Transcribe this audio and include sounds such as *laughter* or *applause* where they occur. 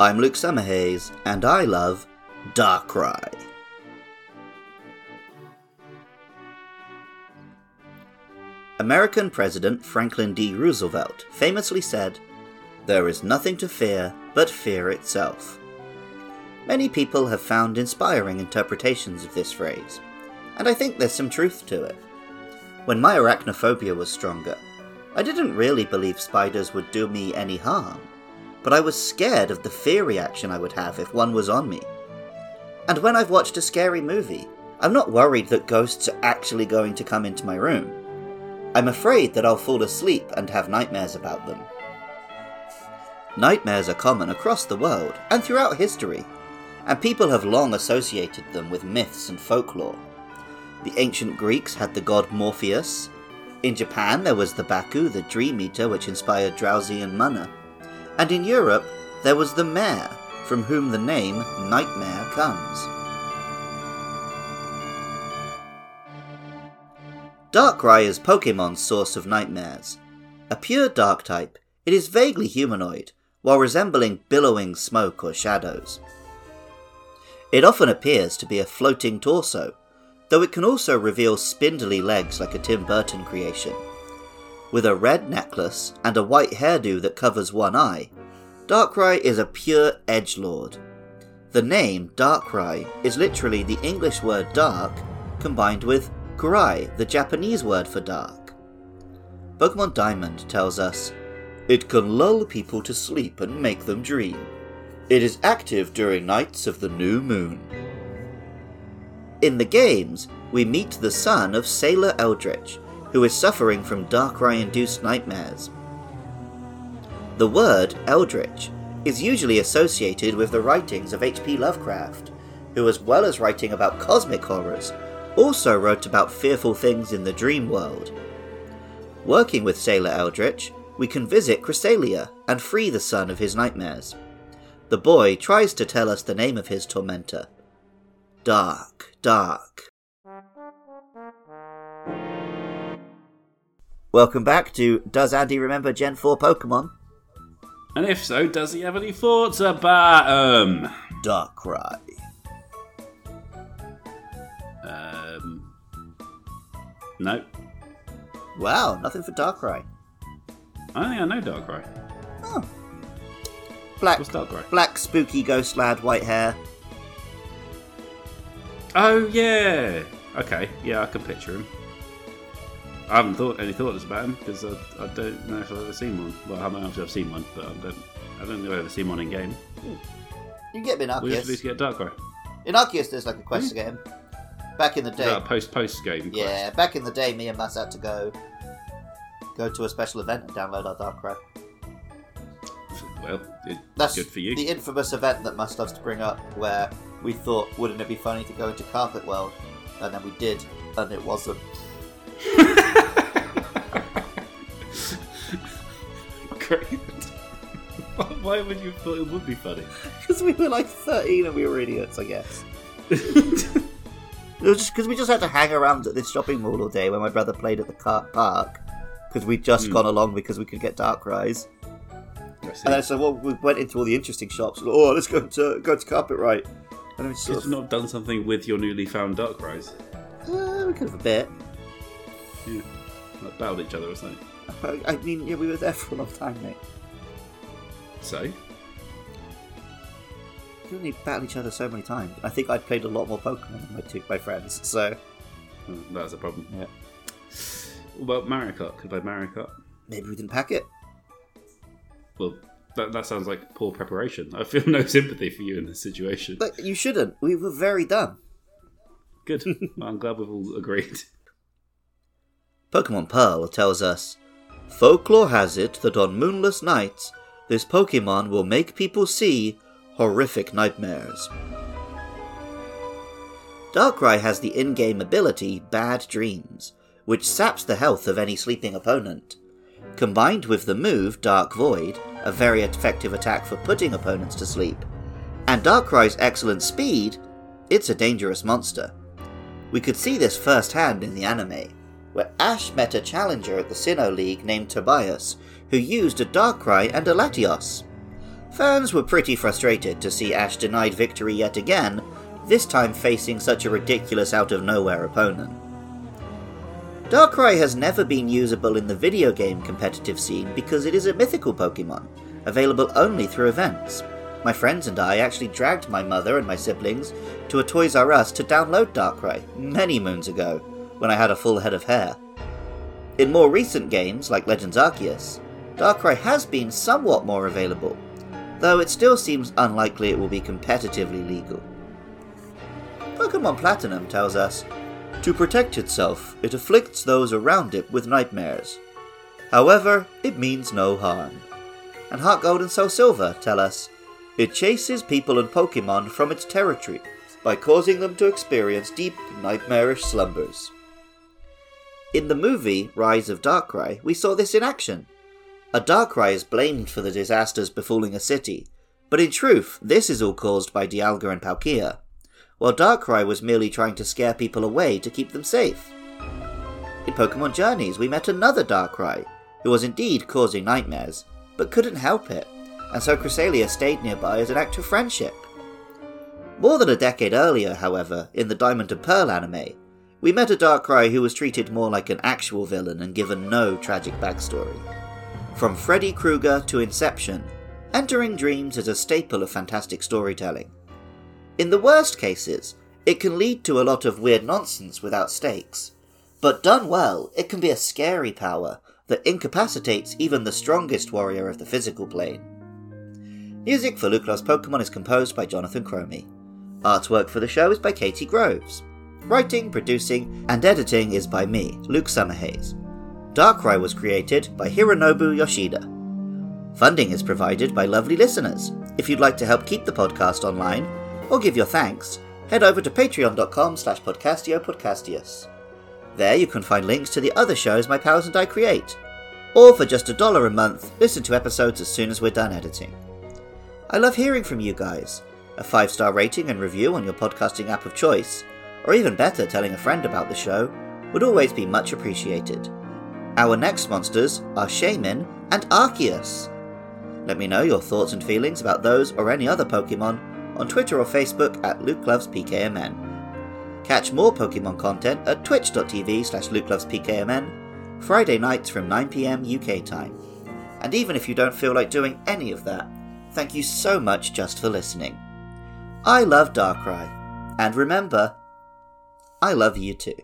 I'm Luke Summerhayes, and I love Darkrai. American President Franklin D. Roosevelt famously said, There is nothing to fear but fear itself. Many people have found inspiring interpretations of this phrase, and I think there's some truth to it. When my arachnophobia was stronger, I didn't really believe spiders would do me any harm, but I was scared of the fear reaction I would have if one was on me. And when I've watched a scary movie, I'm not worried that ghosts are actually going to come into my room. I'm afraid that I'll fall asleep and have nightmares about them. Nightmares are common across the world and throughout history, and people have long associated them with myths and folklore. The ancient Greeks had the god Morpheus. In Japan, there was the Baku, the dream eater, which inspired Drowzee and Munna. And in Europe, there was the mare, from whom the name Nightmare comes. Darkrai is Pokemon's source of nightmares. A pure dark type, it is vaguely humanoid, while resembling billowing smoke or shadows. It often appears to be a floating torso, though it can also reveal spindly legs like a Tim Burton creation. With a red necklace and a white hairdo that covers one eye, Darkrai is a pure edge lord. The name Darkrai is literally the English word dark combined with Kurai, the Japanese word for dark. Pokemon Diamond tells us it can lull people to sleep and make them dream. It is active during nights of the new moon. In the games, we meet the son of Sailor Eldritch, who is suffering from Darkrai induced nightmares. The word Eldritch is usually associated with the writings of H.P. Lovecraft, who, as well as writing about cosmic horrors, also wrote about fearful things in the dream world. Working with Sailor Eldritch, we can visit Cresselia and free the son of his nightmares. The boy tries to tell us the name of his tormentor. Dark, dark. Welcome back to Does Andy Remember Gen 4 Pokemon? And if so, does he have any thoughts about them? Darkrai. Um, no. Wow, nothing for Darkrai. I don't think I know Darkrai. Oh. Black, What's Darkrai? black spooky ghost lad, white hair. Oh yeah. Okay. Yeah, I can picture him. I haven't thought any thoughts about him because I, I don't know if I've ever seen one. Well, I don't know if I've seen one, but I don't. I don't think I've ever seen one in game. Hmm. You get in We have to do Arceus. to get Darkrai. In Arceus, there's like a quest to hmm? get him. Back in the day, a post post game? yeah, back in the day, me and Mass had to go go to a special event and download our Darkrai. quest? Well, it, That's good for you. the infamous event that Must loves to bring up, where we thought, wouldn't it be funny to go into Carpet World, and then we did, and it wasn't. *laughs* *laughs* Great. *laughs* Why would you thought it would be funny? Because we were like 13 and we were idiots, I guess. *laughs* It was just because we just had to hang around at this shopping mall all day when my brother played at the car park. Because we'd just Hmm. gone along because we could get Darkrai's. I see. And then so well, we went into all the interesting shops. Like, oh, let's go to go to Carpet Right. And then we sort Could of, you not done something with your newly found Darkrais? uh, we could have a bit. Yeah. Like battled each other or something. I I mean, yeah, we were there for a long time, mate. So? We only battled each other so many times. I think I'd played a lot more Pokemon than my two my friends. So Hmm, That's a problem. yeah, about Mario Kart? Could I play Mario Kart? maybe we didn't pack it. Well, that, that sounds like poor preparation. I feel no sympathy for you in this situation. But you shouldn't. We were very dumb. Good. Well, I'm glad we've all agreed. Pokemon Pearl tells us Folklore has it that on moonless nights, this Pokemon will make people see horrific nightmares. Darkrai has the in game ability Bad Dreams, which saps the health of any sleeping opponent. Combined with the move Dark Void, a very effective attack for putting opponents to sleep, and Darkrai's excellent speed, it's a dangerous monster. We could see this firsthand in the anime, where Ash met a challenger at the Sinnoh League named Tobias, who used a Darkrai and a Latios. Fans were pretty frustrated to see Ash denied victory yet again, this time facing such a ridiculous out of nowhere opponent. Darkrai has never been usable in the video game competitive scene because it is a mythical Pokemon, available only through events. My friends and I actually dragged my mother and my siblings to a Toys R Us to download Darkrai many moons ago, when I had a full head of hair. In more recent games, like Legends Arceus, Darkrai has been somewhat more available, though it still seems unlikely it will be competitively legal. Pokemon Platinum tells us to protect itself, it afflicts those around it with nightmares. However, it means no harm. And Heart Gold and Soul Silver tell us it chases people and Pokemon from its territory by causing them to experience deep, nightmarish slumbers. In the movie Rise of Darkrai, we saw this in action. A Darkrai is blamed for the disasters befalling a city, but in truth, this is all caused by Dialga and Palkia, while Darkrai was merely trying to scare people away to keep them safe. In Pokemon Journeys, we met another Darkrai, who was indeed causing nightmares, but couldn't help it and so Cresselia stayed nearby as an act of friendship. More than a decade earlier, however, in the Diamond and Pearl anime, we met a Darkrai who was treated more like an actual villain and given no tragic backstory. From Freddy Krueger to Inception, entering dreams is a staple of fantastic storytelling. In the worst cases, it can lead to a lot of weird nonsense without stakes, but done well, it can be a scary power that incapacitates even the strongest warrior of the physical plane. Music for Loves Pokemon is composed by Jonathan Cromie. Artwork for the show is by Katie Groves. Writing, producing, and editing is by me, Luke Summerhayes. Darkrai was created by Hironobu Yoshida. Funding is provided by lovely listeners. If you'd like to help keep the podcast online, or give your thanks, head over to patreon.com slash podcastio There you can find links to the other shows my pals and I create. Or for just a dollar a month, listen to episodes as soon as we're done editing. I love hearing from you guys. A five star rating and review on your podcasting app of choice, or even better, telling a friend about the show, would always be much appreciated. Our next monsters are Shaymin and Arceus. Let me know your thoughts and feelings about those or any other Pokemon on Twitter or Facebook at LukeLovesPKMN. Catch more Pokemon content at twitch.tv slash LukeLovesPKMN, Friday nights from 9pm UK time. And even if you don't feel like doing any of that, Thank you so much just for listening. I love Darkrai, and remember, I love you too.